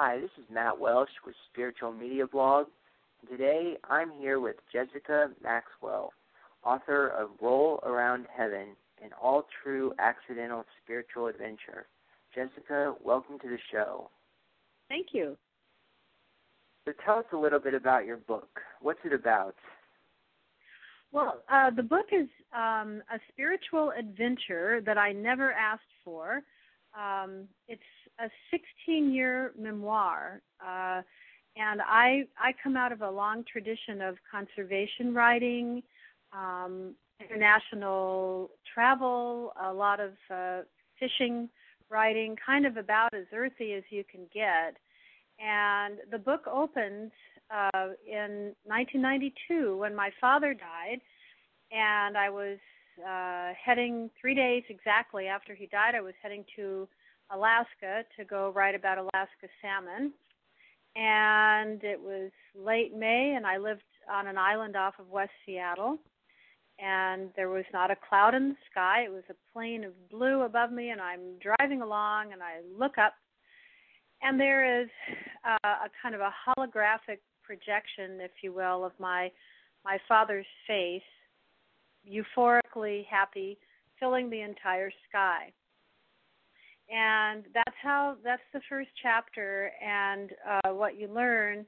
Hi, this is Matt Welsh with Spiritual Media Blog. Today I'm here with Jessica Maxwell, author of Roll Around Heaven, an all true accidental spiritual adventure. Jessica, welcome to the show. Thank you. So tell us a little bit about your book. What's it about? Well, uh, the book is um, a spiritual adventure that I never asked for. Um, it's a 16 year memoir. Uh, and I, I come out of a long tradition of conservation writing, um, international travel, a lot of uh, fishing writing, kind of about as earthy as you can get. And the book opens uh, in 1992 when my father died, and I was uh, heading three days exactly after he died. I was heading to Alaska to go write about Alaska salmon, and it was late May, and I lived on an island off of West Seattle, and there was not a cloud in the sky. It was a plain of blue above me, and I'm driving along, and I look up, and there is uh, a kind of a holographic projection, if you will, of my my father's face, euphorically happy, filling the entire sky. And that's how that's the first chapter, and uh, what you learn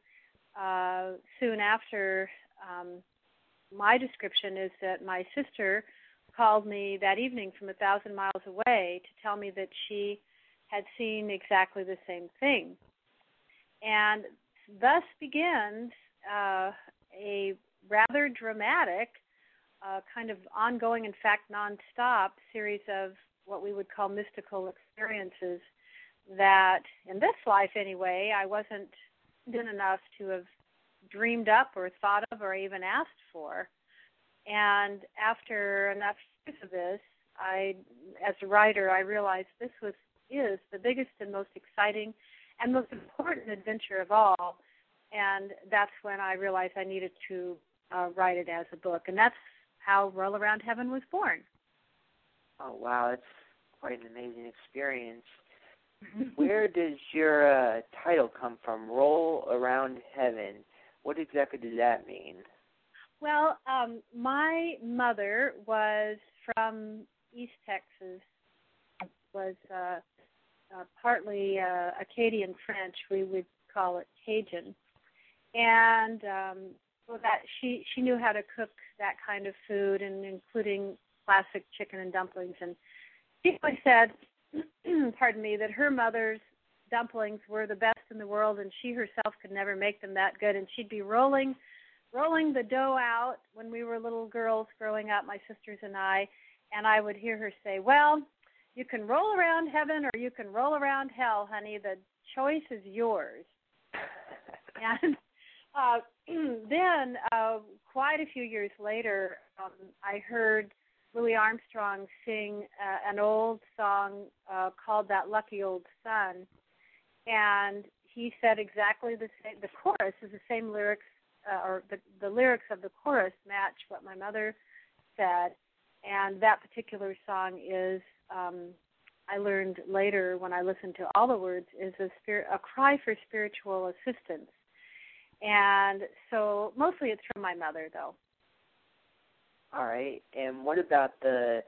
uh, soon after um, my description is that my sister called me that evening from a thousand miles away to tell me that she had seen exactly the same thing. And thus begins uh, a rather dramatic, uh, kind of ongoing, in fact, nonstop series of what we would call mystical experiences that, in this life anyway, I wasn't good enough to have dreamed up or thought of or even asked for. And after enough years of this, I, as a writer, I realized this was is the biggest and most exciting and most important adventure of all. And that's when I realized I needed to uh, write it as a book, and that's how Roll Around Heaven was born. Oh wow, that's quite an amazing experience. Where does your uh, title come from? Roll Around Heaven. What exactly does that mean? Well, um, my mother was from East Texas. Was uh, uh, partly uh, Acadian French. We would call it Cajun, and um, so that she she knew how to cook that kind of food, and including classic chicken and dumplings. And she always said, pardon me, that her mother's dumplings were the best in the world, and she herself could never make them that good. And she'd be rolling rolling the dough out when we were little girls growing up, my sisters and I, and I would hear her say, "Well, you can roll around heaven or you can roll around hell, honey. The choice is yours." and uh, then, uh, quite a few years later, um, I heard Louis Armstrong sing uh, an old song uh, called "That Lucky Old Sun," and he said exactly the same. The chorus is the same lyrics uh, or the, the lyrics of the chorus match what my mother said, and that particular song is um, I learned later when I listened to all the words is a spirit a cry for spiritual assistance, and so mostly it's from my mother though. All right, and what about the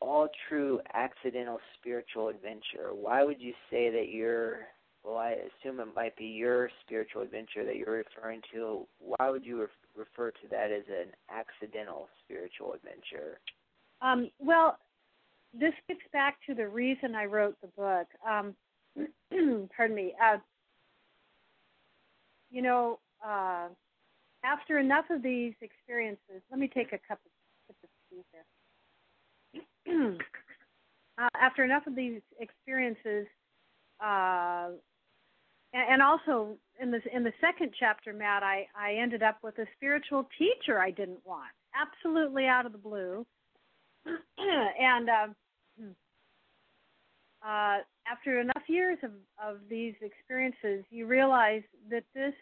all true accidental spiritual adventure? Why would you say that you're well, I assume it might be your spiritual adventure that you're referring to. Why would you re- refer to that as an accidental spiritual adventure? Um, well, this gets back to the reason I wrote the book. Um, pardon me. Uh, you know, uh, after enough of these experiences, let me take a cup of, uh, after enough of these experiences, uh, and also in the in the second chapter, Matt, I I ended up with a spiritual teacher I didn't want, absolutely out of the blue, and uh, uh, after enough years of of these experiences, you realize that this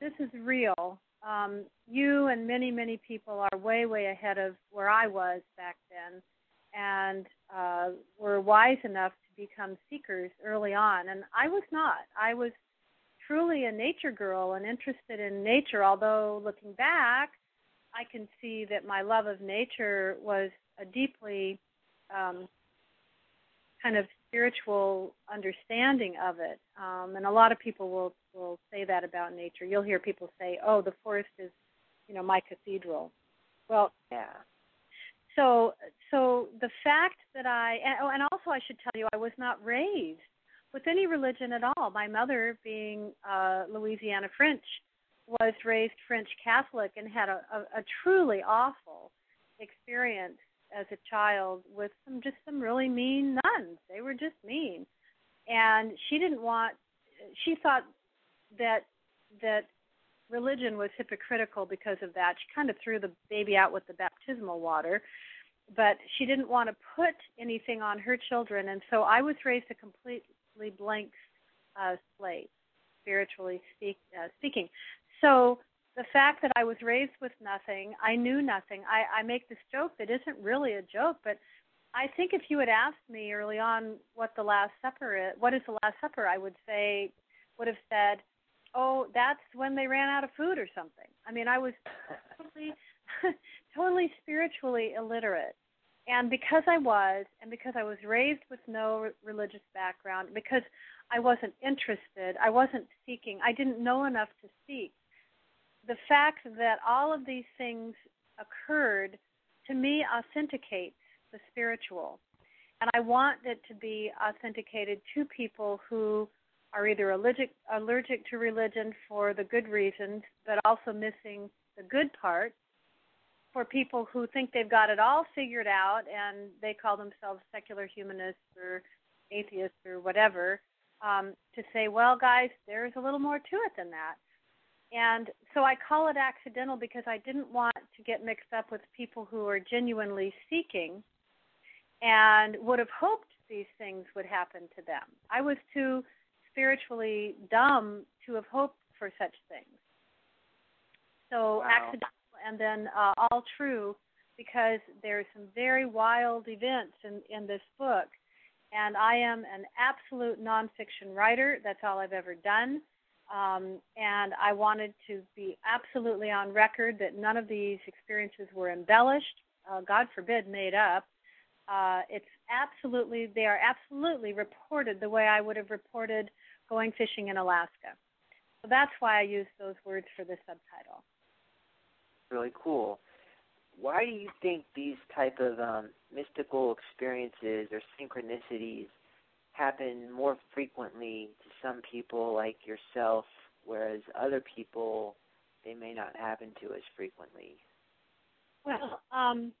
this is real. Um, you and many many people are way way ahead of where I was back then, and uh, were wise enough to become seekers early on, and I was not. I was truly a nature girl and interested in nature. Although looking back, I can see that my love of nature was a deeply um, kind of spiritual understanding of it. Um, and a lot of people will will say that about nature. You'll hear people say, "Oh, the forest is, you know, my cathedral." Well, yeah. So, so the fact that I and, oh, and also I should tell you, I was not raised with any religion at all. My mother, being uh, Louisiana French, was raised French Catholic and had a, a, a truly awful experience as a child with some just some really mean nuns. They were just mean, and she didn't want. She thought that that religion was hypocritical because of that. She kind of threw the baby out with the baptismal water, but she didn't want to put anything on her children, and so I was raised a completely blank uh, slate, spiritually speak, uh, speaking. So the fact that I was raised with nothing, I knew nothing. I, I make this joke that isn't really a joke, but I think if you had asked me early on what the Last Supper is, what is the Last Supper, I would say, would have said, oh, that's when they ran out of food or something. I mean, I was totally, totally spiritually illiterate. And because I was, and because I was raised with no religious background, because I wasn't interested, I wasn't seeking, I didn't know enough to seek the fact that all of these things occurred to me authenticates the spiritual. And I want it to be authenticated to people who are either allergic allergic to religion for the good reasons, but also missing the good part. For people who think they've got it all figured out and they call themselves secular humanists or atheists or whatever, um, to say, well, guys, there's a little more to it than that. And so I call it accidental because I didn't want to get mixed up with people who are genuinely seeking and would have hoped these things would happen to them. I was too spiritually dumb to have hoped for such things. So wow. accidental and then uh, all true because there's some very wild events in, in this book. And I am an absolute nonfiction writer. That's all I've ever done. Um, and I wanted to be absolutely on record that none of these experiences were embellished, uh, God forbid, made up. Uh, it's absolutely, they are absolutely reported the way I would have reported going fishing in Alaska. So that's why I use those words for the subtitle. Really cool. Why do you think these type of um, mystical experiences or synchronicities happen more frequently to some people like yourself, whereas other people they may not happen to as frequently? Well, um,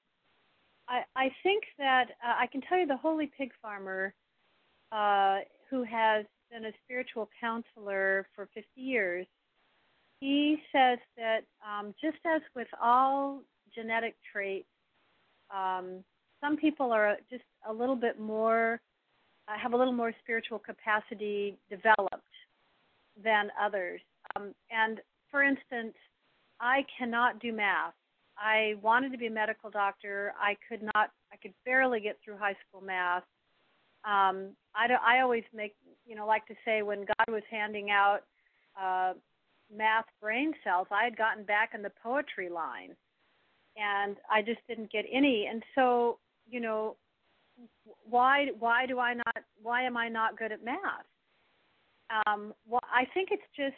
I, I think that uh, I can tell you the Holy Pig Farmer, uh, who has been a spiritual counselor for 50 years, he says that um, just as with all genetic traits, um, some people are just a little bit more uh, have a little more spiritual capacity developed than others. Um, and for instance, I cannot do math. I wanted to be a medical doctor. I could not. I could barely get through high school math. Um, I, don't, I always make you know like to say when God was handing out uh, math brain cells, I had gotten back in the poetry line, and I just didn't get any. And so you know why why do I not why am I not good at math? Um, well, I think it's just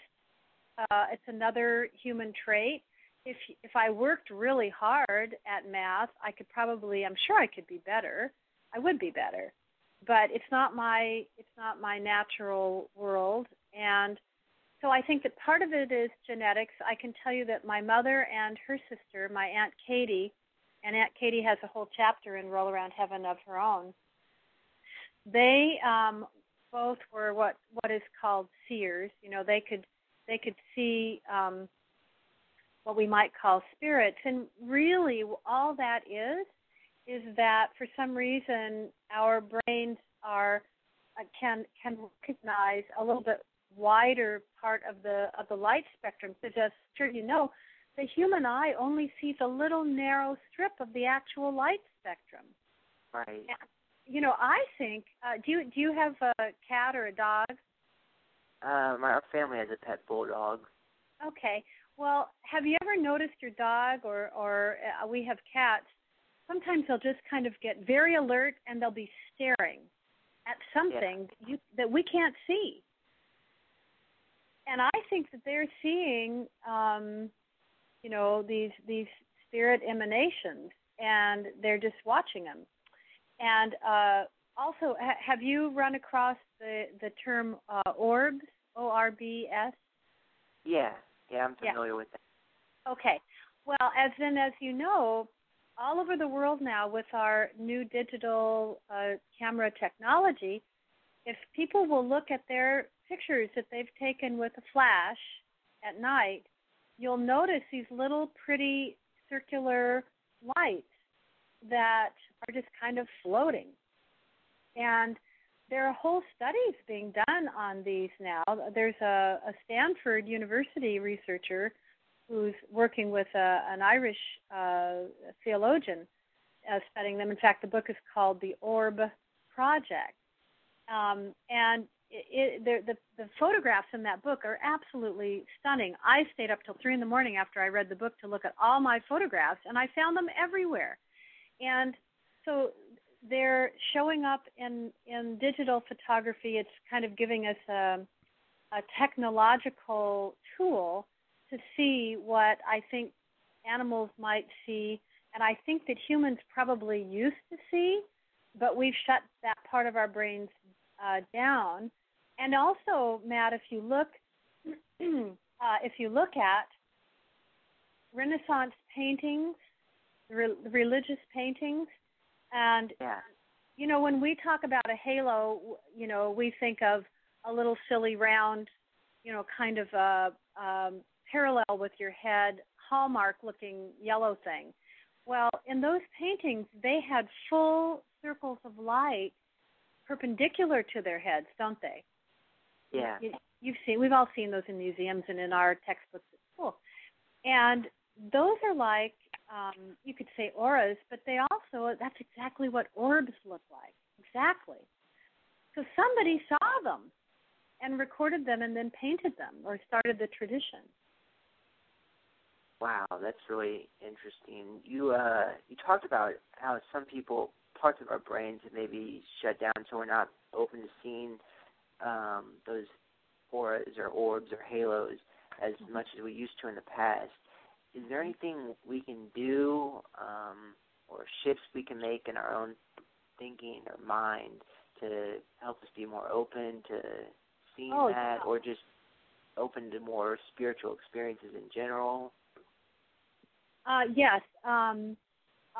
uh, it's another human trait. If if I worked really hard at math, I could probably I'm sure I could be better. I would be better, but it's not my it's not my natural world, and so I think that part of it is genetics. I can tell you that my mother and her sister, my aunt Katie, and Aunt Katie has a whole chapter in Roll Around Heaven of her own. They um, both were what what is called seers. You know, they could they could see um, what we might call spirits, and really all that is is that for some reason our brains are uh, can can recognize a little bit wider part of the of the light spectrum. because just sure you know, the human eye only sees a little narrow strip of the actual light spectrum. Right. And, you know, I think. Uh, do you do you have a cat or a dog? uh my family has a pet bulldog. Okay. Well, have you ever noticed your dog or or uh, we have cats? Sometimes they'll just kind of get very alert and they'll be staring at something yeah. you, that we can't see. And I think that they're seeing, um, you know, these these spirit emanations, and they're just watching them. And uh, also, ha- have you run across the the term uh, orbs? O R B S. Yeah, yeah, I'm familiar yeah. with that. Okay. Well, as then as you know, all over the world now with our new digital uh, camera technology, if people will look at their pictures that they've taken with a flash at night, you'll notice these little pretty circular lights that are just kind of floating. And there are whole studies being done on these now. There's a, a Stanford University researcher who's working with a, an Irish uh, theologian uh, studying them. In fact, the book is called The Orb Project. Um, and it, it, the, the photographs in that book are absolutely stunning. I stayed up till three in the morning after I read the book to look at all my photographs, and I found them everywhere. And so they're showing up in in digital photography. It's kind of giving us a, a technological tool to see what I think animals might see, and I think that humans probably used to see, but we've shut that part of our brains uh, down. And also, Matt, if you look, uh, if you look at Renaissance paintings, re- religious paintings, and yeah. you know, when we talk about a halo, you know, we think of a little silly round, you know, kind of a um, parallel with your head, hallmark looking yellow thing. Well, in those paintings, they had full circles of light perpendicular to their heads, don't they? Yeah. You, you've seen, we've all seen those in museums and in our textbooks at school. And those are like um, you could say auras, but they also that's exactly what orbs look like. Exactly. So somebody saw them and recorded them and then painted them or started the tradition. Wow, that's really interesting. You uh you talked about how some people parts of our brains maybe shut down so we're not open to seeing um those auras or orbs or halos as mm-hmm. much as we used to in the past is there anything we can do um, or shifts we can make in our own thinking or mind to help us be more open to seeing oh, that yeah. or just open to more spiritual experiences in general? Uh, yes. Um,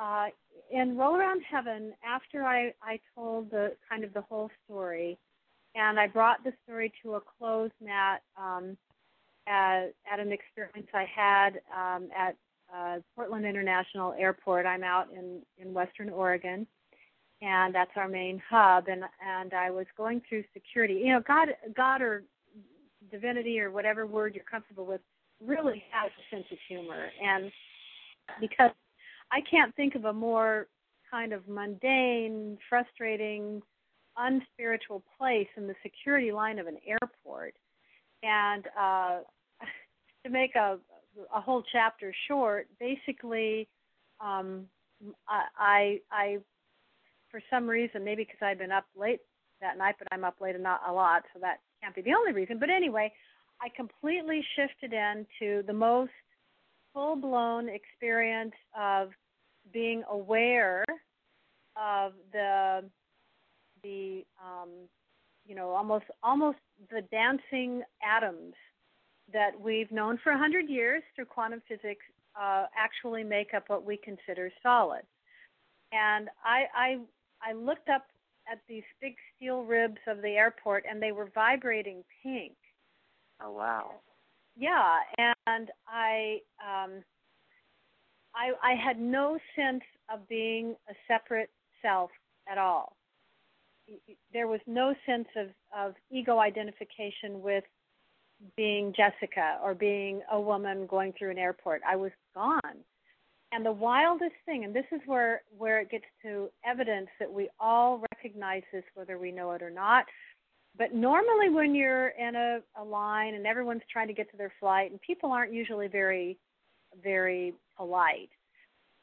uh, in Roll Around Heaven, after I, I told the kind of the whole story, and I brought the story to a close, Matt, um, at, at an experience I had um, at uh, Portland International Airport. I'm out in, in Western Oregon, and that's our main hub. And and I was going through security. You know, God, God or divinity or whatever word you're comfortable with really has a sense of humor, and because I can't think of a more kind of mundane, frustrating, unspiritual place in the security line of an airport. And uh, to make a a whole chapter short, basically, um, I, I, for some reason, maybe because I've been up late that night, but I'm up late not a lot, so that can't be the only reason. But anyway, I completely shifted into the most full blown experience of being aware of the the um, you know almost almost the dancing atoms that we've known for 100 years through quantum physics uh, actually make up what we consider solid. And I, I, I looked up at these big steel ribs of the airport, and they were vibrating pink. Oh wow! Yeah, and I, um, I, I had no sense of being a separate self at all. There was no sense of, of ego identification with being Jessica or being a woman going through an airport. I was gone. And the wildest thing, and this is where, where it gets to evidence that we all recognize this whether we know it or not, But normally, when you're in a, a line and everyone's trying to get to their flight, and people aren't usually very, very polite,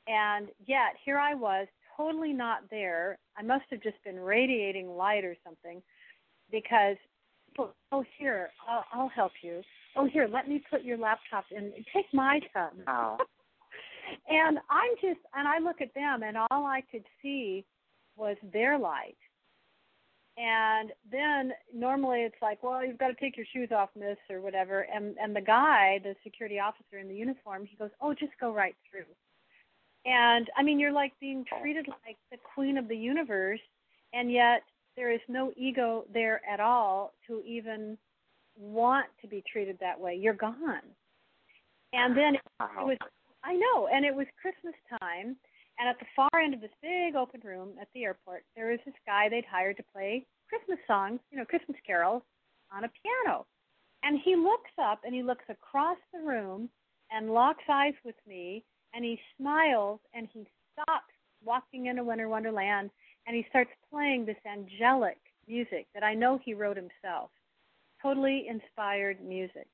and yet here I was, totally not there. I must have just been radiating light or something, because oh here, I'll, I'll help you. Oh here, let me put your laptop in. Take my tub. Oh. and I'm just, and I look at them, and all I could see was their light and then normally it's like, well, you've got to take your shoes off, miss, or whatever. And and the guy, the security officer in the uniform, he goes, oh, just go right through. And I mean, you're like being treated like the queen of the universe, and yet there is no ego there at all to even want to be treated that way. You're gone. And then it, was, I know, and it was Christmas time, and at the far end of this big open room at the airport, there was this guy they'd hired to play Christmas songs, you know, Christmas carols on a piano. And he looks up and he looks across the room and locks eyes with me and he smiles and he stops walking into Winter Wonderland and he starts playing this angelic music that I know he wrote himself. Totally inspired music.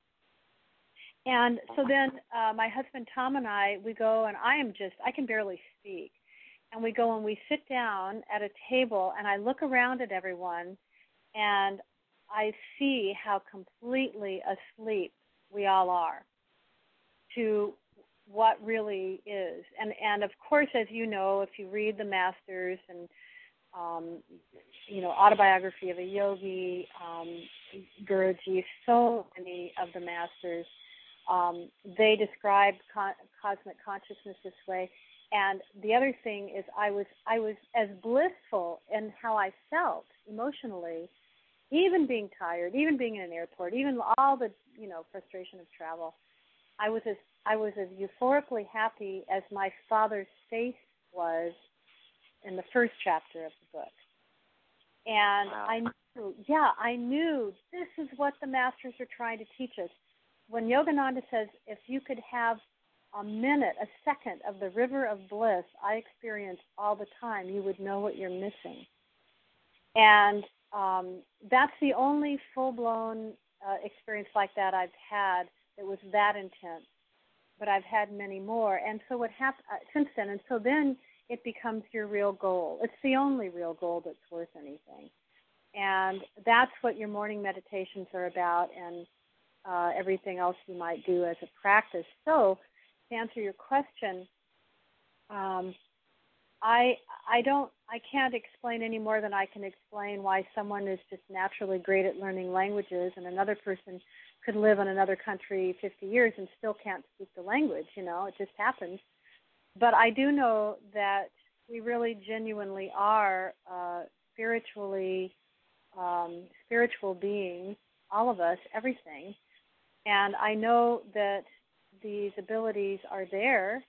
And so then uh, my husband Tom and I, we go, and I am just, I can barely speak. And we go and we sit down at a table, and I look around at everyone, and I see how completely asleep we all are to what really is. And and of course, as you know, if you read the masters and um, you know autobiography of a yogi, um, Guruji, so many of the masters um, they describe co- cosmic consciousness this way. And the other thing is, I was I was as blissful in how I felt emotionally, even being tired, even being in an airport, even all the you know frustration of travel. I was as I was as euphorically happy as my father's face was in the first chapter of the book. And wow. I knew, yeah, I knew this is what the masters are trying to teach us when Yogananda says, if you could have a minute, a second of the river of bliss I experience all the time, you would know what you're missing. And um, that's the only full blown uh, experience like that I've had that was that intense. But I've had many more. And so what happened uh, since then, and so then it becomes your real goal. It's the only real goal that's worth anything. And that's what your morning meditations are about. And uh, everything else you might do as a practice. So, to answer your question, um, I I don't I can't explain any more than I can explain why someone is just naturally great at learning languages and another person could live in another country 50 years and still can't speak the language. You know, it just happens. But I do know that we really genuinely are uh, spiritually um, spiritual beings, all of us, everything, and I know that these abilities are there.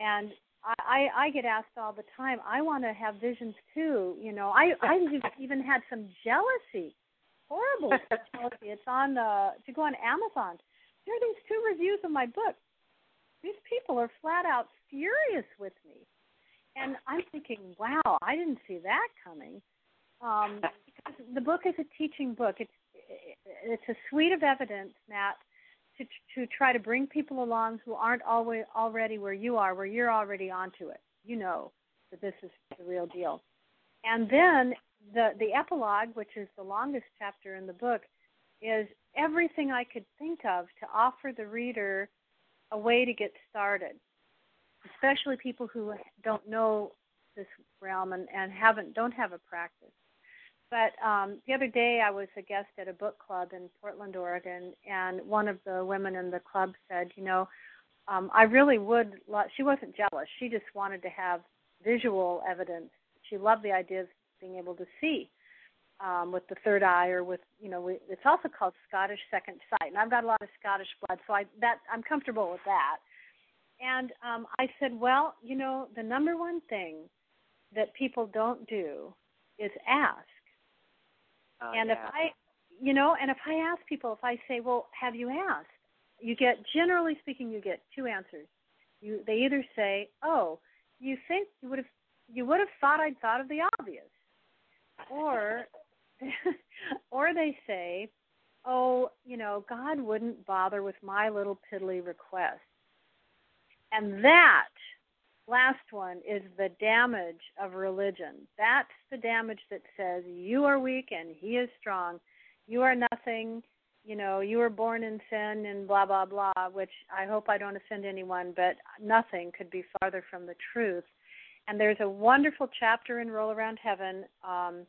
And I, I get asked all the time, I want to have visions too. You know, I, I even had some jealousy, horrible jealousy. It's on the, to go on Amazon. There are these two reviews of my book. These people are flat out furious with me. And I'm thinking, wow, I didn't see that coming. Um, because the book is a teaching book. It's it's a suite of evidence, Matt, to to try to bring people along who aren't always already where you are, where you're already onto it. You know that this is the real deal. And then the the epilogue, which is the longest chapter in the book, is everything I could think of to offer the reader a way to get started, especially people who don't know this realm and, and haven't don't have a practice. But um, the other day, I was a guest at a book club in Portland, Oregon, and one of the women in the club said, "You know, um, I really would." Lo-. She wasn't jealous. She just wanted to have visual evidence. She loved the idea of being able to see um, with the third eye, or with you know, we, it's also called Scottish second sight. And I've got a lot of Scottish blood, so I that I'm comfortable with that. And um, I said, well, you know, the number one thing that people don't do is ask Oh, and yeah. if I, you know, and if I ask people, if I say, well, have you asked? You get, generally speaking, you get two answers. You, they either say, oh, you think you would have, you would have thought I'd thought of the obvious, or, or they say, "Oh, you know, God wouldn't bother with my little piddly request." And that last one is the damage of religion. That's the damage that says you are weak and he is strong. You are nothing. You know, you were born in sin and blah blah blah, which I hope I don't offend anyone, but nothing could be farther from the truth. And there's a wonderful chapter in Roll Around Heaven um,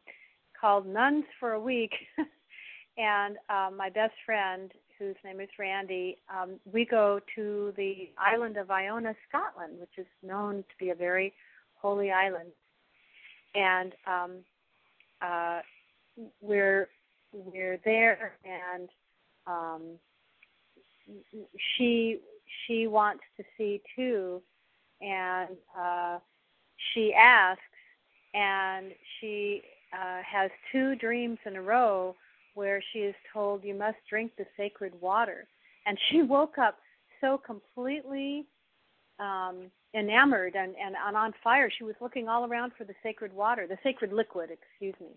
called Nuns for a Week. and um, my best friend, whose name is Randy, um, we go to the island of Iona, Scotland, which is known to be a very holy island. And um, uh, we're we're there, and um, she she wants to see too, and uh, she asks, and she uh, has two dreams in a row where she is told, You must drink the sacred water. And she woke up so completely um, enamored and, and, and on fire. She was looking all around for the sacred water, the sacred liquid, excuse me.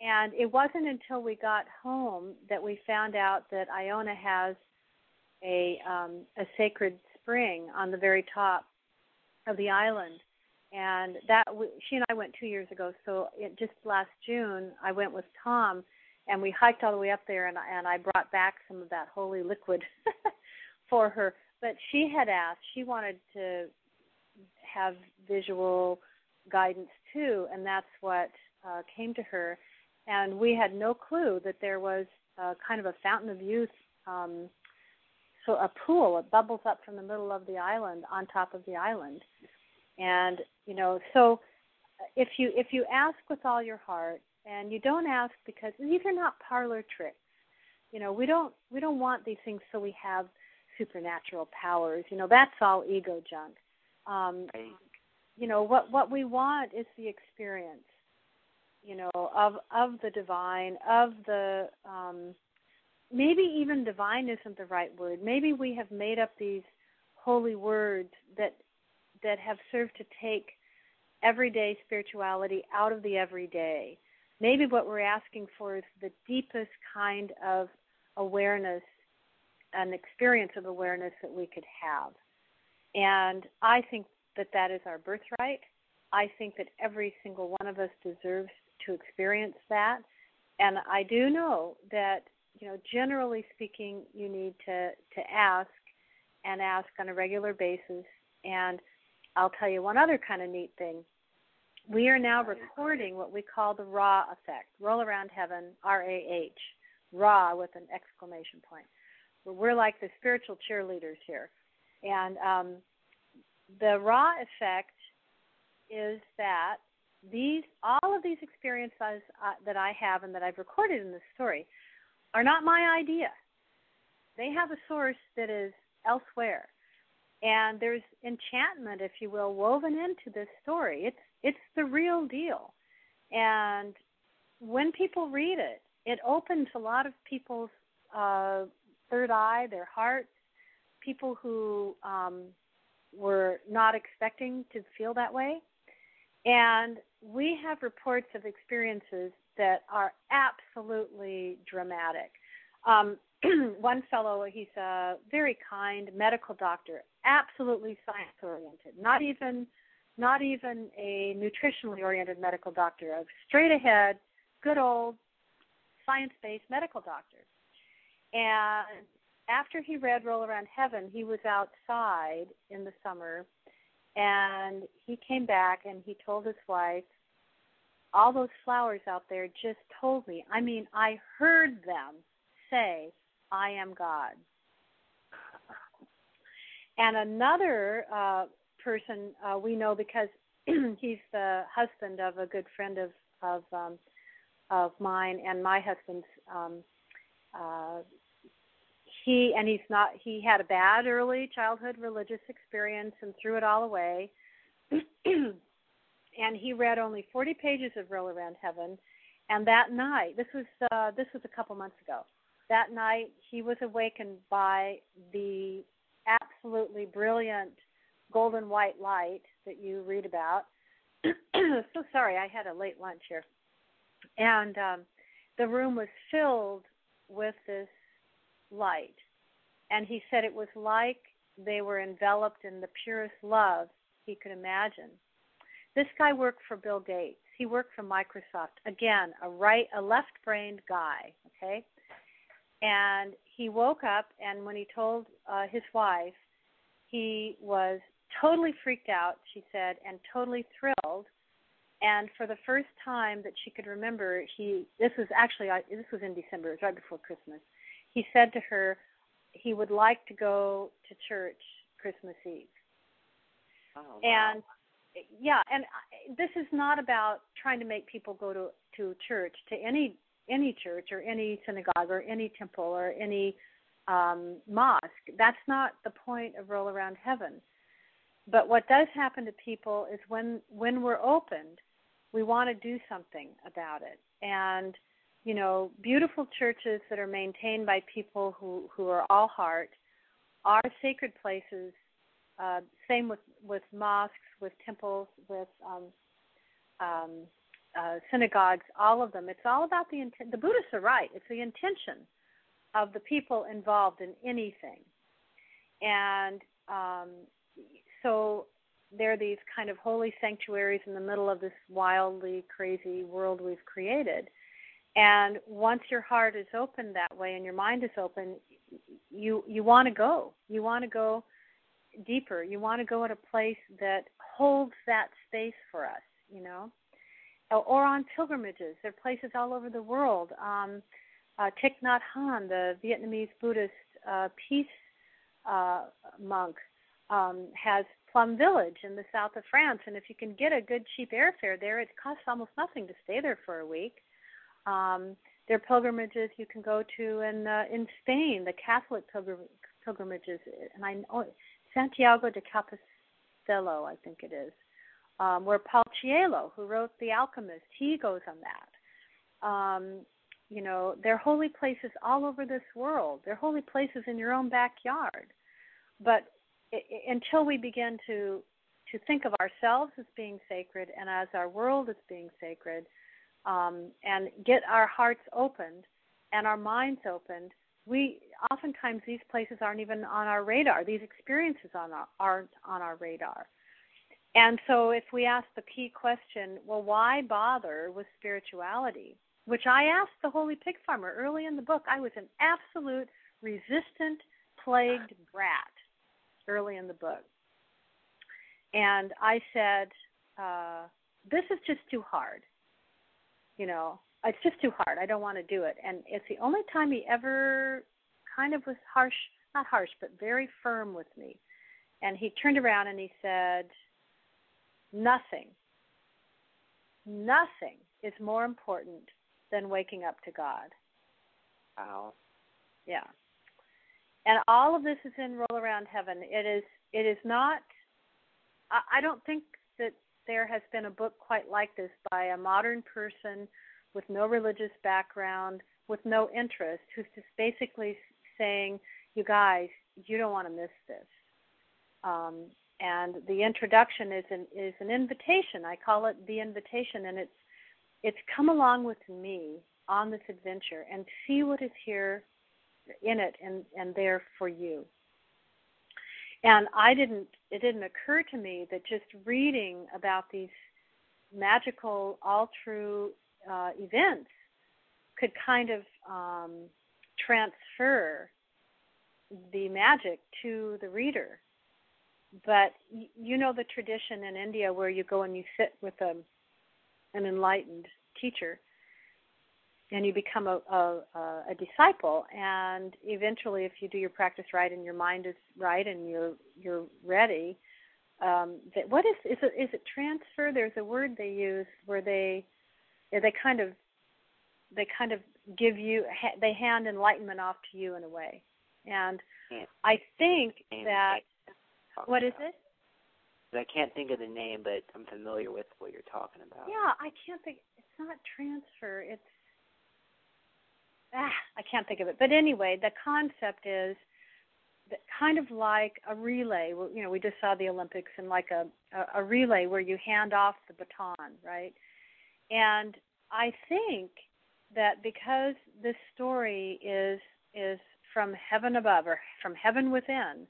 And it wasn't until we got home that we found out that Iona has a um, a sacred spring on the very top of the island and that she and I went two years ago. So it, just last June, I went with Tom, and we hiked all the way up there, and and I brought back some of that holy liquid for her. But she had asked; she wanted to have visual guidance too, and that's what uh, came to her. And we had no clue that there was uh, kind of a fountain of youth. Um, so a pool, it bubbles up from the middle of the island on top of the island and you know so if you if you ask with all your heart and you don't ask because these are not parlor tricks. You know we don't we don't want these things so we have supernatural powers. You know that's all ego junk. Um you know what what we want is the experience you know of of the divine of the um maybe even divine isn't the right word. Maybe we have made up these holy words that that have served to take everyday spirituality out of the everyday. Maybe what we're asking for is the deepest kind of awareness, an experience of awareness that we could have. And I think that that is our birthright. I think that every single one of us deserves to experience that. And I do know that, you know, generally speaking, you need to, to ask and ask on a regular basis. And I'll tell you one other kind of neat thing. We are now recording what we call the raw effect. Roll around heaven, R A H. raw with an exclamation point. We're like the spiritual cheerleaders here. And um, the raw effect is that these all of these experiences uh, that I have and that I've recorded in this story are not my idea. They have a source that is elsewhere and there's enchantment if you will woven into this story it's it's the real deal. And when people read it it opens a lot of people's uh third eye their hearts people who um were not expecting to feel that way. And we have reports of experiences that are absolutely dramatic. Um, one fellow, he's a very kind medical doctor, absolutely science oriented, not even not even a nutritionally oriented medical doctor, a straight ahead, good old science based medical doctor. And after he read Roll Around Heaven, he was outside in the summer and he came back and he told his wife, All those flowers out there just told me. I mean, I heard them say, I am God. And another uh, person uh, we know because he's the husband of a good friend of of um, of mine and my husband's. Um, uh, he and he's not. He had a bad early childhood religious experience and threw it all away. and he read only 40 pages of Roll Around Heaven. And that night, this was uh, this was a couple months ago that night he was awakened by the absolutely brilliant golden white light that you read about. so sorry, I had a late lunch here. And um, the room was filled with this light. And he said it was like they were enveloped in the purest love he could imagine. This guy worked for Bill Gates. He worked for Microsoft. Again, a right a left-brained guy, okay? And he woke up and when he told uh, his wife, he was totally freaked out, she said, and totally thrilled. And for the first time that she could remember, he this was actually this was in December, it was right before Christmas. He said to her he would like to go to church Christmas Eve. Oh, wow. And yeah, and this is not about trying to make people go to to church, to any any church or any synagogue or any temple or any um, mosque. That's not the point of Roll Around Heaven. But what does happen to people is when when we're opened, we want to do something about it. And you know, beautiful churches that are maintained by people who who are all heart are sacred places. Uh, same with with mosques, with temples, with um, um, uh, synagogues, all of them. It's all about the intent. The Buddhists are right. It's the intention of the people involved in anything, and um, so there are these kind of holy sanctuaries in the middle of this wildly crazy world we've created. And once your heart is open that way and your mind is open, you you want to go. You want to go deeper. You want to go at a place that holds that space for us, you know. Or on pilgrimages. There are places all over the world. Um, uh, Thich Nhat Hanh, the Vietnamese Buddhist uh, peace uh, monk, um, has Plum Village in the south of France, and if you can get a good cheap airfare there, it costs almost nothing to stay there for a week. Um, there are pilgrimages you can go to in uh, in Spain, the Catholic pilgrim- pilgrimages, and I know Santiago de Compostela, I think it is, um, where Paul Coelho, who wrote The Alchemist, he goes on that. Um, you know, they're holy places all over this world. They're holy places in your own backyard. But it, until we begin to to think of ourselves as being sacred and as our world as being sacred, um, and get our hearts opened and our minds opened, we oftentimes these places aren't even on our radar. These experiences on our, aren't on our radar. And so, if we ask the key question, well, why bother with spirituality? Which I asked the Holy Pig Farmer early in the book. I was an absolute resistant, plagued brat early in the book. And I said, uh, this is just too hard. You know, it's just too hard. I don't want to do it. And it's the only time he ever kind of was harsh, not harsh, but very firm with me. And he turned around and he said, Nothing, nothing is more important than waking up to God. Wow. Yeah. And all of this is in Roll Around Heaven. It is it is not I, don't think that there has been a book quite like this by a modern person with no religious background, with no interest, who's just basically saying, "You guys, you don't want to miss this." Um, and the introduction is an is an invitation. I call it the invitation, and it's it's come along with me on this adventure and see what is here in it and and there for you. And I didn't it didn't occur to me that just reading about these magical all true uh, events could kind of um, transfer the magic to the reader. But you know the tradition in India where you go and you sit with a, an enlightened teacher and you become a, a, a disciple and eventually if you do your practice right and your mind is right and you're you're ready um, that what is is it is it transfer there's a word they use where they they kind of they kind of give you they hand enlightenment off to you in a way and i think that what is it I can't think of the name, but I'm familiar with what you're talking about. Yeah, I can't think. It's not transfer. It's ah, I can't think of it. But anyway, the concept is kind of like a relay. You know, we just saw the Olympics and like a, a, a relay where you hand off the baton, right? And I think that because this story is is from heaven above or from heaven within,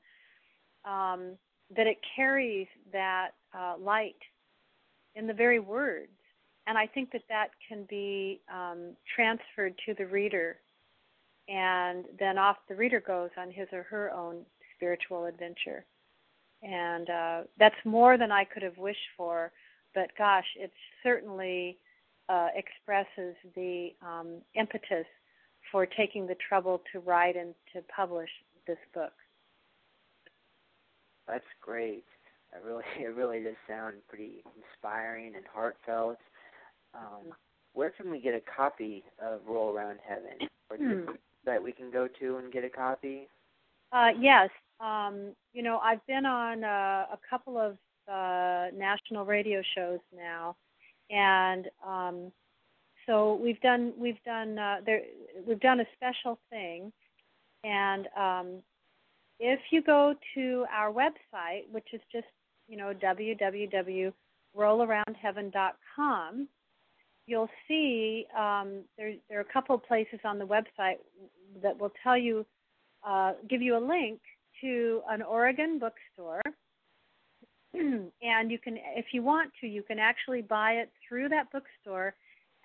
um, that it carries that uh, light in the very words, and I think that that can be um, transferred to the reader, and then off the reader goes on his or her own spiritual adventure, and uh, that's more than I could have wished for. But gosh, it certainly uh, expresses the um, impetus for taking the trouble to write and to publish this book. That's great. It really, it really does sound pretty inspiring and heartfelt. Um, where can we get a copy of Roll Around Heaven? Or hmm. that we can go to and get a copy? Uh, yes. Um, you know, I've been on uh, a couple of uh, national radio shows now, and um, so we've done we've done uh, there we've done a special thing, and um, if you go to our website, which is just you know www.rollaroundheaven.com, you'll see um, there there are a couple of places on the website that will tell you uh, give you a link to an Oregon bookstore. and you can, if you want to, you can actually buy it through that bookstore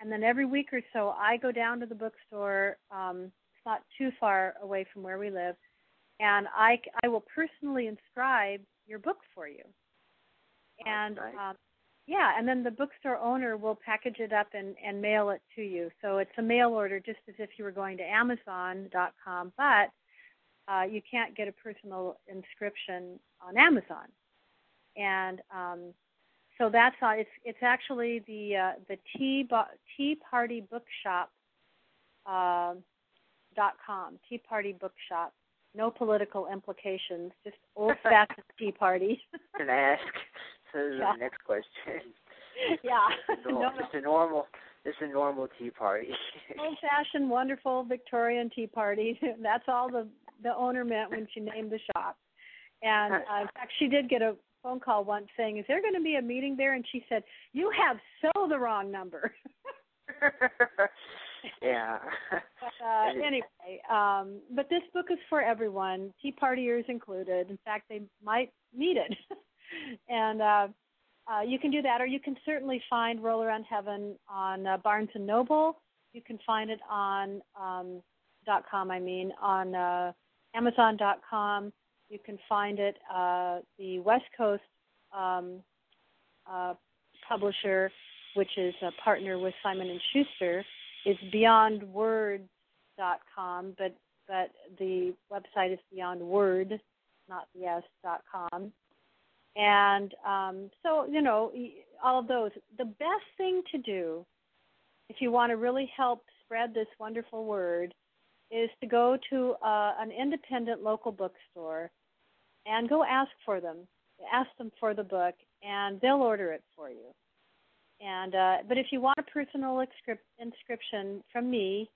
and then every week or so I go down to the bookstore. Um, it's not too far away from where we live, and I I will personally inscribe your book for you. And um, yeah, and then the bookstore owner will package it up and, and mail it to you. So it's a mail order, just as if you were going to Amazon.com, but uh, you can't get a personal inscription on Amazon. And um, so that's uh, it's it's actually the uh, the Tea bo- Tea Party Bookshop uh, dot com Tea Party Bookshop. No political implications, just old fashioned Tea Party. Can ask? So this is yeah. the next question. Yeah. just, a normal, no, just a normal just a normal tea party. old fashioned, wonderful Victorian tea party. That's all the the owner meant when she named the shop. And uh, in fact, she did get a phone call once saying, "Is there going to be a meeting there?" And she said, "You have so the wrong number." yeah. but, uh, anyway, um, but this book is for everyone, Tea Partiers included. In fact, they might need it, and uh, uh, you can do that, or you can certainly find Roll Around Heaven on uh, Barnes and Noble. You can find it on um, .com. I mean, on uh, Amazon.com. You can find it. Uh, the West Coast um, uh, publisher, which is a partner with Simon and Schuster, is BeyondWord.com, but but the website is Beyond Word, not yes.com. And um, so, you know, all of those. The best thing to do, if you want to really help spread this wonderful word, is to go to uh, an independent local bookstore and go ask for them. Ask them for the book, and they'll order it for you. And uh, but if you want a personal inscription from me,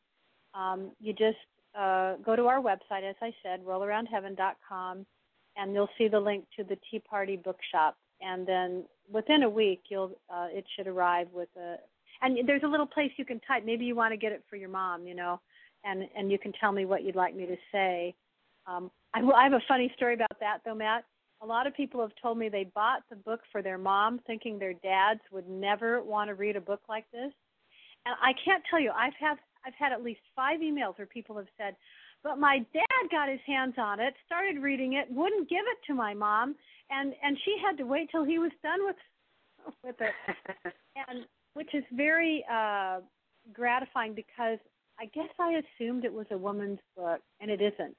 um, you just uh, go to our website, as I said, rollaroundheaven.com, and you'll see the link to the Tea Party Bookshop. And then within a week, you'll uh, it should arrive with a. And there's a little place you can type. Maybe you want to get it for your mom, you know, and and you can tell me what you'd like me to say. Um, I, I have a funny story about that, though, Matt. A lot of people have told me they bought the book for their mom, thinking their dads would never want to read a book like this. And I can't tell you, I've had I've had at least five emails where people have said, "But my dad got his hands on it, started reading it, wouldn't give it to my mom, and and she had to wait till he was done with with it." and which is very uh gratifying because I guess I assumed it was a woman's book, and it isn't.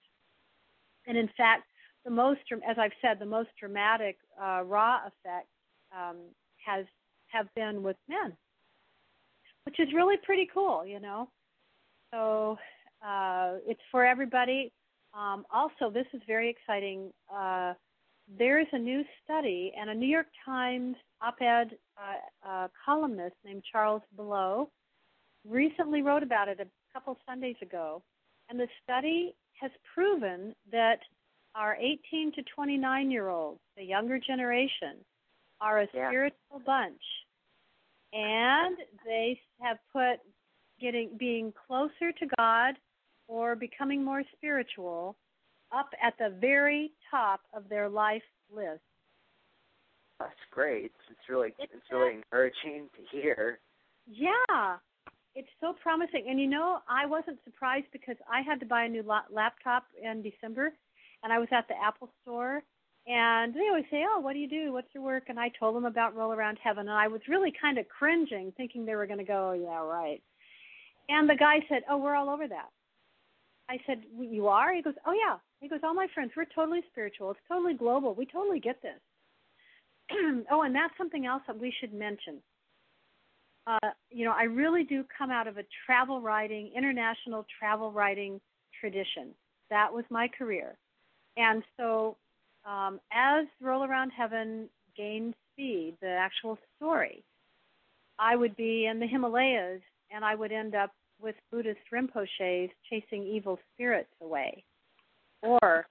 And in fact, the most, as I've said, the most dramatic uh, raw effect um, has have been with men, which is really pretty cool, you know. So uh, it's for everybody. Um, also, this is very exciting. Uh, there is a new study, and a New York Times op-ed uh, uh, columnist named Charles Blow recently wrote about it a couple Sundays ago. And the study has proven that our 18 to 29 year olds, the younger generation, are a yeah. spiritual bunch. And they have put getting being closer to God or becoming more spiritual up at the very top of their life list. That's great. It's really it's, it's really encouraging to hear. Yeah, it's so promising. And you know, I wasn't surprised because I had to buy a new laptop in December, and I was at the Apple store, and they always say, "Oh, what do you do? What's your work?" And I told them about Roll Around Heaven, and I was really kind of cringing, thinking they were going to go, oh, "Yeah, right." And the guy said, "Oh, we're all over that." I said, "You are?" He goes, "Oh yeah." He goes, "All my friends, we're totally spiritual. It's totally global. We totally get this." oh, and that's something else that we should mention. Uh, you know, I really do come out of a travel writing, international travel writing tradition. That was my career. And so, um, as Roll Around Heaven gained speed, the actual story, I would be in the Himalayas and I would end up with Buddhist Rinpoches chasing evil spirits away. Or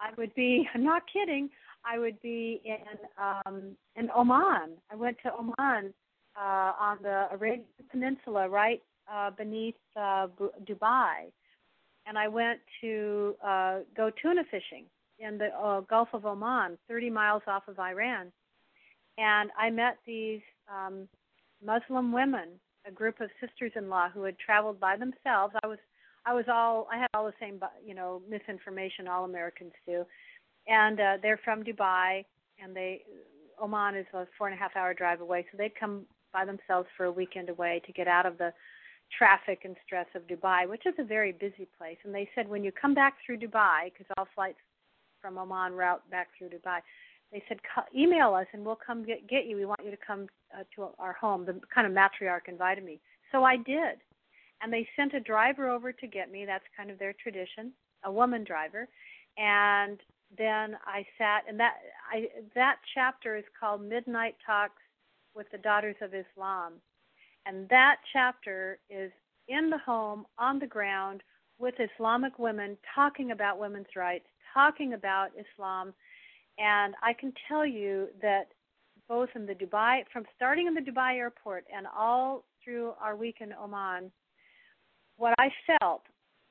I would be, I'm not kidding, I would be in um, in Oman. I went to Oman uh, on the Arabian Peninsula, right uh, beneath uh, Dubai, and I went to uh, go tuna fishing in the uh, Gulf of Oman, 30 miles off of Iran, and I met these um, Muslim women, a group of sisters-in-law who had traveled by themselves. I was I was all I had all the same you know misinformation all Americans do, and uh, they're from Dubai, and they Oman is a four and a half hour drive away, so they'd come by themselves for a weekend away to get out of the traffic and stress of Dubai, which is a very busy place. And they said when you come back through Dubai, because all flights from Oman route back through Dubai, they said email us and we'll come get get you. We want you to come uh, to our home. The kind of matriarch invited me, so I did. And they sent a driver over to get me. That's kind of their tradition, a woman driver. And then I sat, and that I that chapter is called Midnight Talks with the Daughters of Islam, and that chapter is in the home, on the ground, with Islamic women talking about women's rights, talking about Islam, and I can tell you that both in the Dubai, from starting in the Dubai airport and all through our week in Oman, what I felt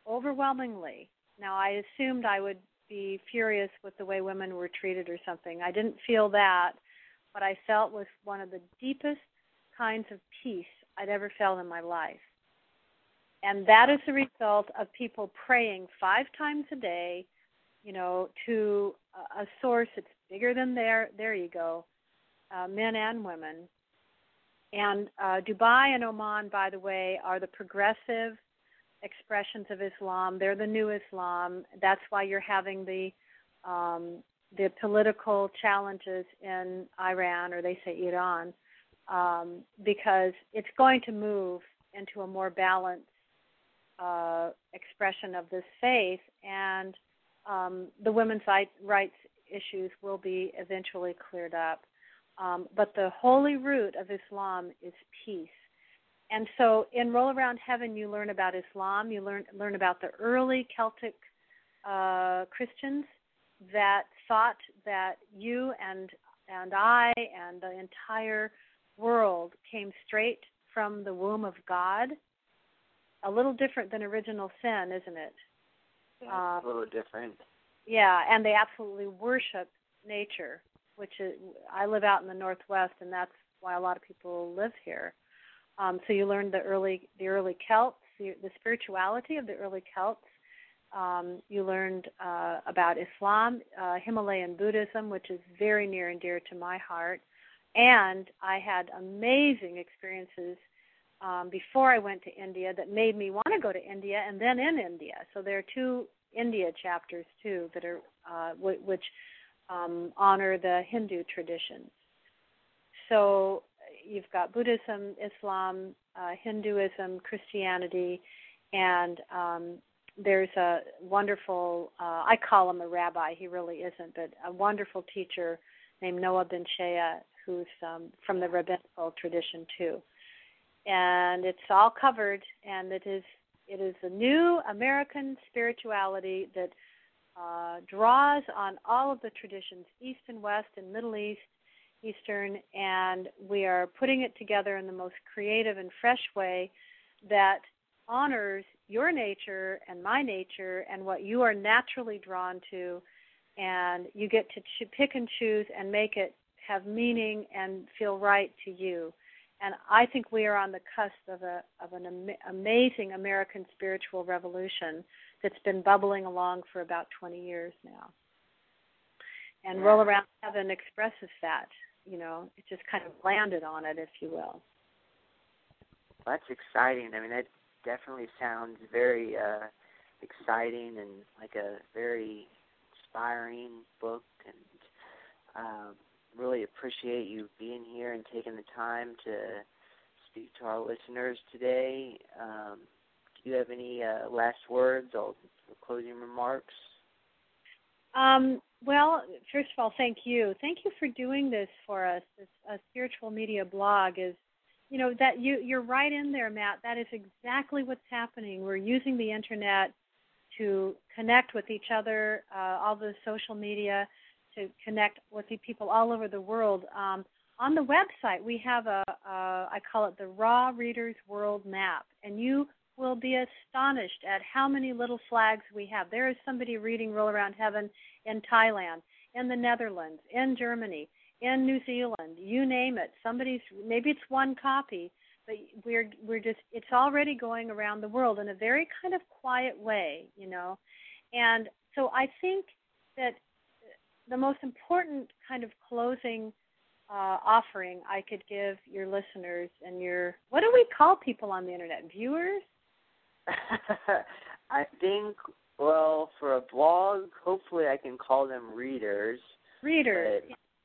overwhelmingly. Now I assumed I would be furious with the way women were treated or something. I didn't feel that. What I felt was one of the deepest kinds of peace I'd ever felt in my life. And that is the result of people praying five times a day, you know, to a source that's bigger than their, there you go, uh, men and women. And uh, Dubai and Oman, by the way, are the progressive expressions of Islam. They're the new Islam. That's why you're having the um, the political challenges in Iran, or they say Iran, um, because it's going to move into a more balanced uh, expression of this faith, and um, the women's rights issues will be eventually cleared up. Um, but the holy root of Islam is peace and so in Roll Around Heaven, you learn about Islam, you learn learn about the early Celtic uh, Christians that thought that you and and I and the entire world came straight from the womb of God. A little different than original sin, isn't it? Yeah, uh, a little different. Yeah, and they absolutely worship nature, which is I live out in the northwest, and that's why a lot of people live here. Um, so you learned the early the early Celts, the, the spirituality of the early Celts. Um, you learned uh, about Islam, uh, Himalayan Buddhism, which is very near and dear to my heart. And I had amazing experiences um, before I went to India that made me want to go to India and then in India. So there are two India chapters too that are uh, w- which um, honor the Hindu traditions. So you've got Buddhism, Islam, uh, Hinduism, Christianity, and um, there's a wonderful, uh, I call him a rabbi, he really isn't, but a wonderful teacher named Noah Ben Shea, who's um, from the rabbinical tradition too. And it's all covered, and it is it is a new American spirituality that uh, draws on all of the traditions, East and West and Middle East, Eastern, and we are putting it together in the most creative and fresh way that honors your nature and my nature and what you are naturally drawn to, and you get to ch- pick and choose and make it have meaning and feel right to you. And I think we are on the cusp of a of an am- amazing American spiritual revolution that's been bubbling along for about 20 years now. And yeah. Roll Around Heaven expresses that. You know, it just kind of landed on it, if you will. That's exciting. I mean, that definitely sounds very uh, exciting and like a very inspiring book. And um, really appreciate you being here and taking the time to speak to our listeners today. Um, do you have any uh, last words or closing remarks? Um, well, first of all, thank you. Thank you for doing this for us. This a spiritual media blog is, you know, that you you're right in there, Matt. That is exactly what's happening. We're using the internet to connect with each other, uh, all the social media, to connect with the people all over the world. Um, on the website, we have a, a I call it the Raw Readers World Map, and you will be astonished at how many little flags we have. There is somebody reading Roll Around Heaven in Thailand, in the Netherlands, in Germany, in New Zealand, you name it. Somebody's maybe it's one copy, but we're we're just it's already going around the world in a very kind of quiet way, you know. And so I think that the most important kind of closing uh, offering I could give your listeners and your what do we call people on the internet? Viewers? I think well, for a blog, hopefully I can call them readers. Readers.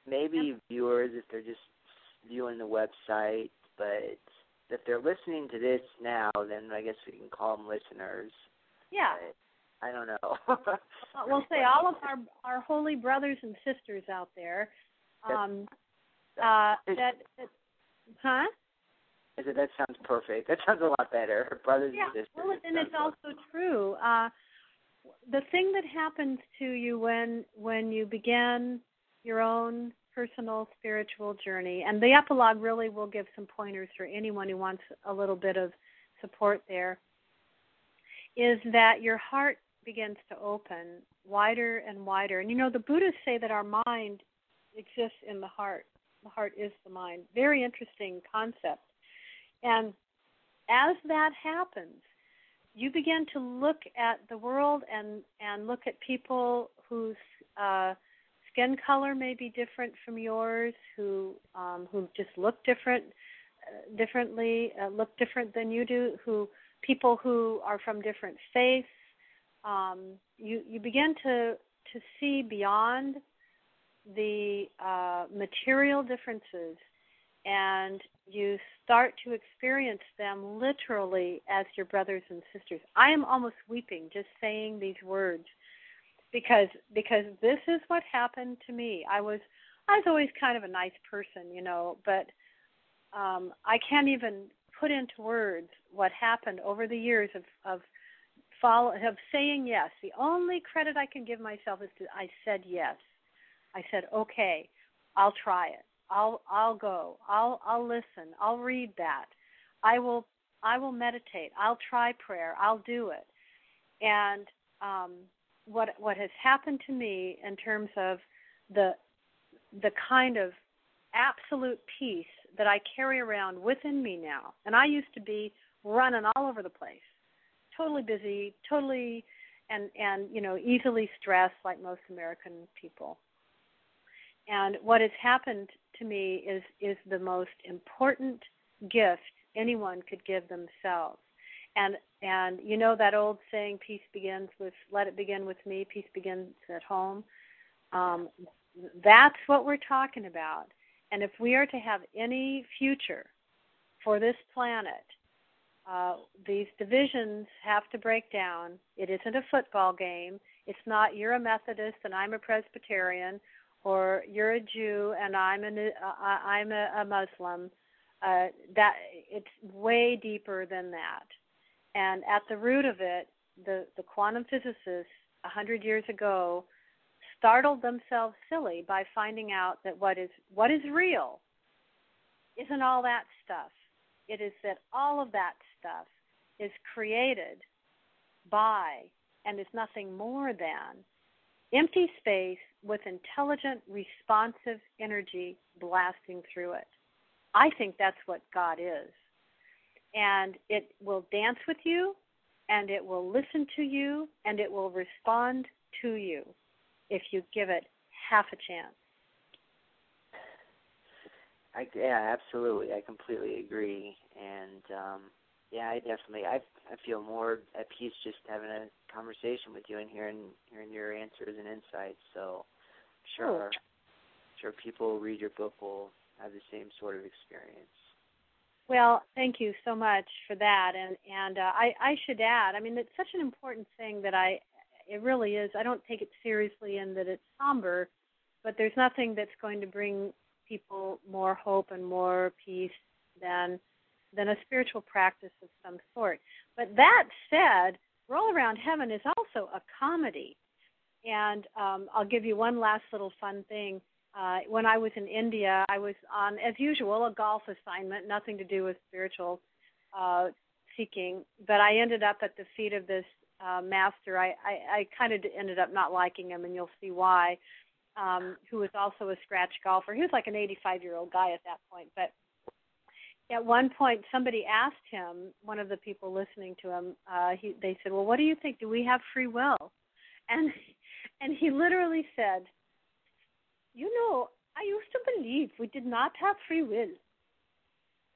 Maybe yep. viewers if they're just viewing the website, but if they're listening to this now, then I guess we can call them listeners. Yeah. But I don't know. we'll say all of our our holy brothers and sisters out there. Um, uh, that, that, huh? I said that sounds perfect. That sounds a lot better. Brothers yeah, and sisters. Well, and it's also true. Uh, the thing that happens to you when when you begin your own personal spiritual journey, and the epilogue really will give some pointers for anyone who wants a little bit of support there, is that your heart begins to open wider and wider. And you know, the Buddhists say that our mind exists in the heart. The heart is the mind. Very interesting concept. And as that happens, you begin to look at the world and and look at people whose uh, skin color may be different from yours, who um, who just look different uh, differently, uh, look different than you do, who people who are from different faiths. Um, you you begin to to see beyond the uh, material differences and you start to experience them literally as your brothers and sisters. I am almost weeping just saying these words because because this is what happened to me. I was I was always kind of a nice person, you know, but um I can't even put into words what happened over the years of of follow of saying yes. The only credit I can give myself is that I said yes. I said, "Okay, I'll try it." I'll I'll go. I'll I'll listen. I'll read that. I will I will meditate. I'll try prayer. I'll do it. And um, what what has happened to me in terms of the the kind of absolute peace that I carry around within me now. And I used to be running all over the place, totally busy, totally and and you know easily stressed like most American people. And what has happened to me is is the most important gift anyone could give themselves. And and you know that old saying, "Peace begins with let it begin with me. Peace begins at home." Um, that's what we're talking about. And if we are to have any future for this planet, uh, these divisions have to break down. It isn't a football game. It's not you're a Methodist and I'm a Presbyterian, or you're a Jew and I'm a uh, I'm a, a Muslim. Uh, that it's way deeper than that. And at the root of it, the the quantum physicists a hundred years ago startled themselves silly by finding out that what is what is real isn't all that stuff. It is that all of that stuff is created by and is nothing more than empty space with intelligent, responsive energy blasting through it. I think that's what God is. And it will dance with you, and it will listen to you, and it will respond to you if you give it half a chance. I, yeah, absolutely. I completely agree. And um, yeah, I definitely I I feel more at peace just having a conversation with you and hearing hearing your answers and insights. So sure, sure people who read your book will have the same sort of experience. Well, thank you so much for that. And and uh, I I should add, I mean, it's such an important thing that I it really is. I don't take it seriously in that it's somber, but there's nothing that's going to bring people more hope and more peace than than a spiritual practice of some sort. But that said, Roll Around Heaven is also a comedy. And um, I'll give you one last little fun thing. Uh, when I was in India, I was on, as usual, a golf assignment, nothing to do with spiritual uh, seeking. But I ended up at the feet of this uh, master. I, I, I kind of ended up not liking him, and you'll see why. Um, who was also a scratch golfer. He was like an 85 year old guy at that point, but at one point somebody asked him one of the people listening to him uh he they said well what do you think? Do we have free will? And and he literally said you know i used to believe we did not have free will.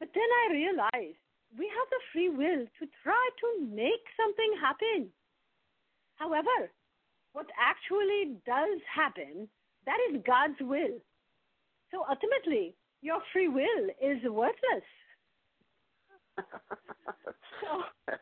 But then i realized we have the free will to try to make something happen. However what actually does happen that is god's will. So ultimately your free will is worthless so,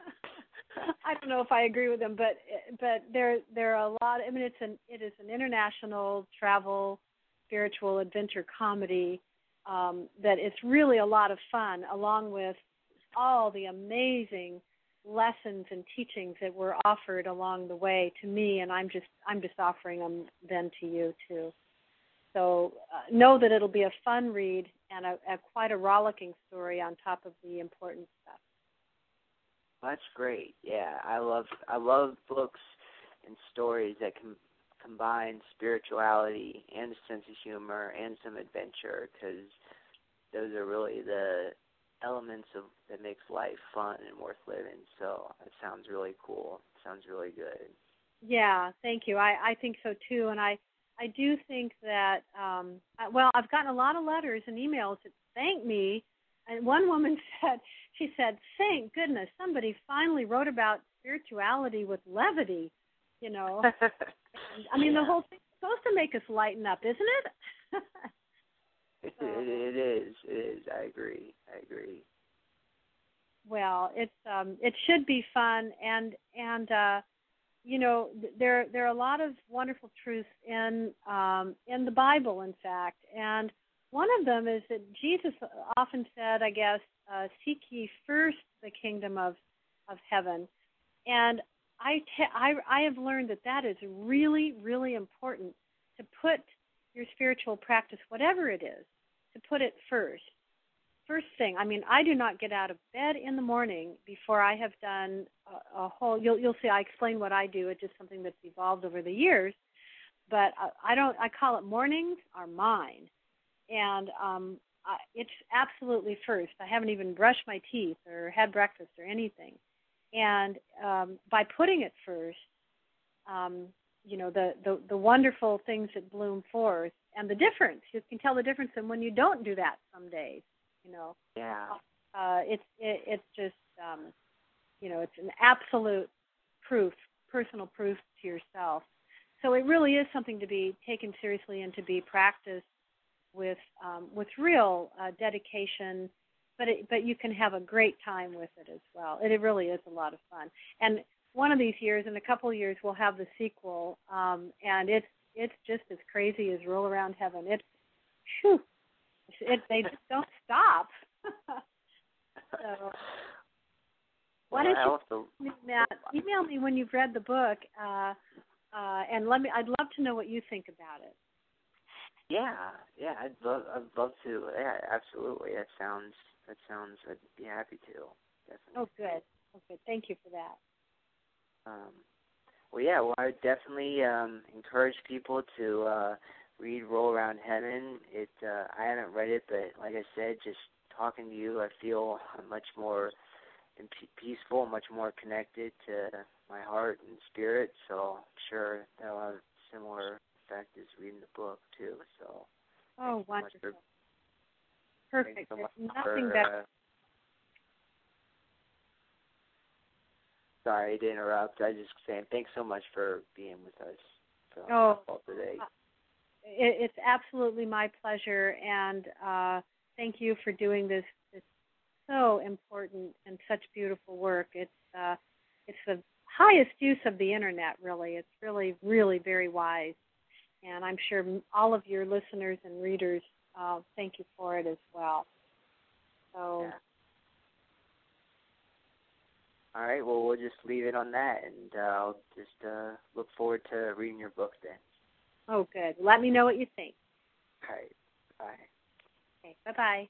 I don't know if I agree with them, but but there there are a lot. I mean, it's an it is an international travel spiritual adventure comedy um, that it's really a lot of fun, along with all the amazing lessons and teachings that were offered along the way to me, and I'm just I'm just offering them then to you too. So uh, know that it'll be a fun read and a, a quite a rollicking story on top of the important stuff. That's great. Yeah, I love I love books and stories that can combine spirituality and a sense of humor and some adventure because those are really the elements of that makes life fun and worth living. So it sounds really cool. It sounds really good. Yeah, thank you. I I think so too, and I I do think that um I, well, I've gotten a lot of letters and emails that thank me. And one woman said, she said, "Thank goodness somebody finally wrote about spirituality with levity." You know, I mean, yeah. the whole thing's supposed to make us lighten up, isn't it? it, it is. It is. I agree. I agree. Well, it's um, it should be fun, and and uh, you know there there are a lot of wonderful truths in um, in the Bible, in fact, and one of them is that Jesus often said, I guess, uh, "Seek ye first the kingdom of of heaven," and I, te- I I have learned that that is really really important to put your spiritual practice, whatever it is, to put it first first thing, I mean, I do not get out of bed in the morning before I have done a, a whole. You'll you'll see. I explain what I do. It's just something that's evolved over the years. But I, I don't. I call it mornings are mine, and um, I, it's absolutely first. I haven't even brushed my teeth or had breakfast or anything, and um, by putting it first, um, you know the, the the wonderful things that bloom forth and the difference. You can tell the difference in when you don't do that some days you know. Yeah. Uh, it's it, it's just um, you know it's an absolute proof, personal proof to yourself. So it really is something to be taken seriously and to be practiced with um, with real uh, dedication. But it, but you can have a great time with it as well. It, it really is a lot of fun. And one of these years, in a couple of years, we'll have the sequel, um, and it's it's just as crazy as Roll Around Heaven. It's whew, it, they just don't stop. so, why don't you also, Matt, email me when you've read the book, uh, uh, and let me. I'd love to know what you think about it. Yeah, yeah, I'd love, I'd love to. Yeah, absolutely. That sounds, that sounds. I'd be happy to. Definitely. Oh, good, Okay, thank you for that. Um, well, yeah, well, I definitely um, encourage people to uh, read Roll Around Heaven. It uh, I haven't read it, but like I said, just talking to you, I feel much more peaceful, much more connected to my heart and spirit. So I'm sure that'll have a similar effect as reading the book too. So. Oh, wonderful. For, Perfect. So nothing for, better. Uh, sorry to interrupt. I just saying thanks so much for being with us. So, oh, today. It, it's absolutely my pleasure, and uh, thank you for doing this. This so important and such beautiful work. It's uh, it's the highest use of the internet. Really, it's really, really very wise, and I'm sure all of your listeners and readers uh, thank you for it as well. So. Yeah. All right. Well, we'll just leave it on that, and uh, I'll just uh, look forward to reading your book then. Oh, good. Let me know what you think. All right. Bye. Okay. Bye bye.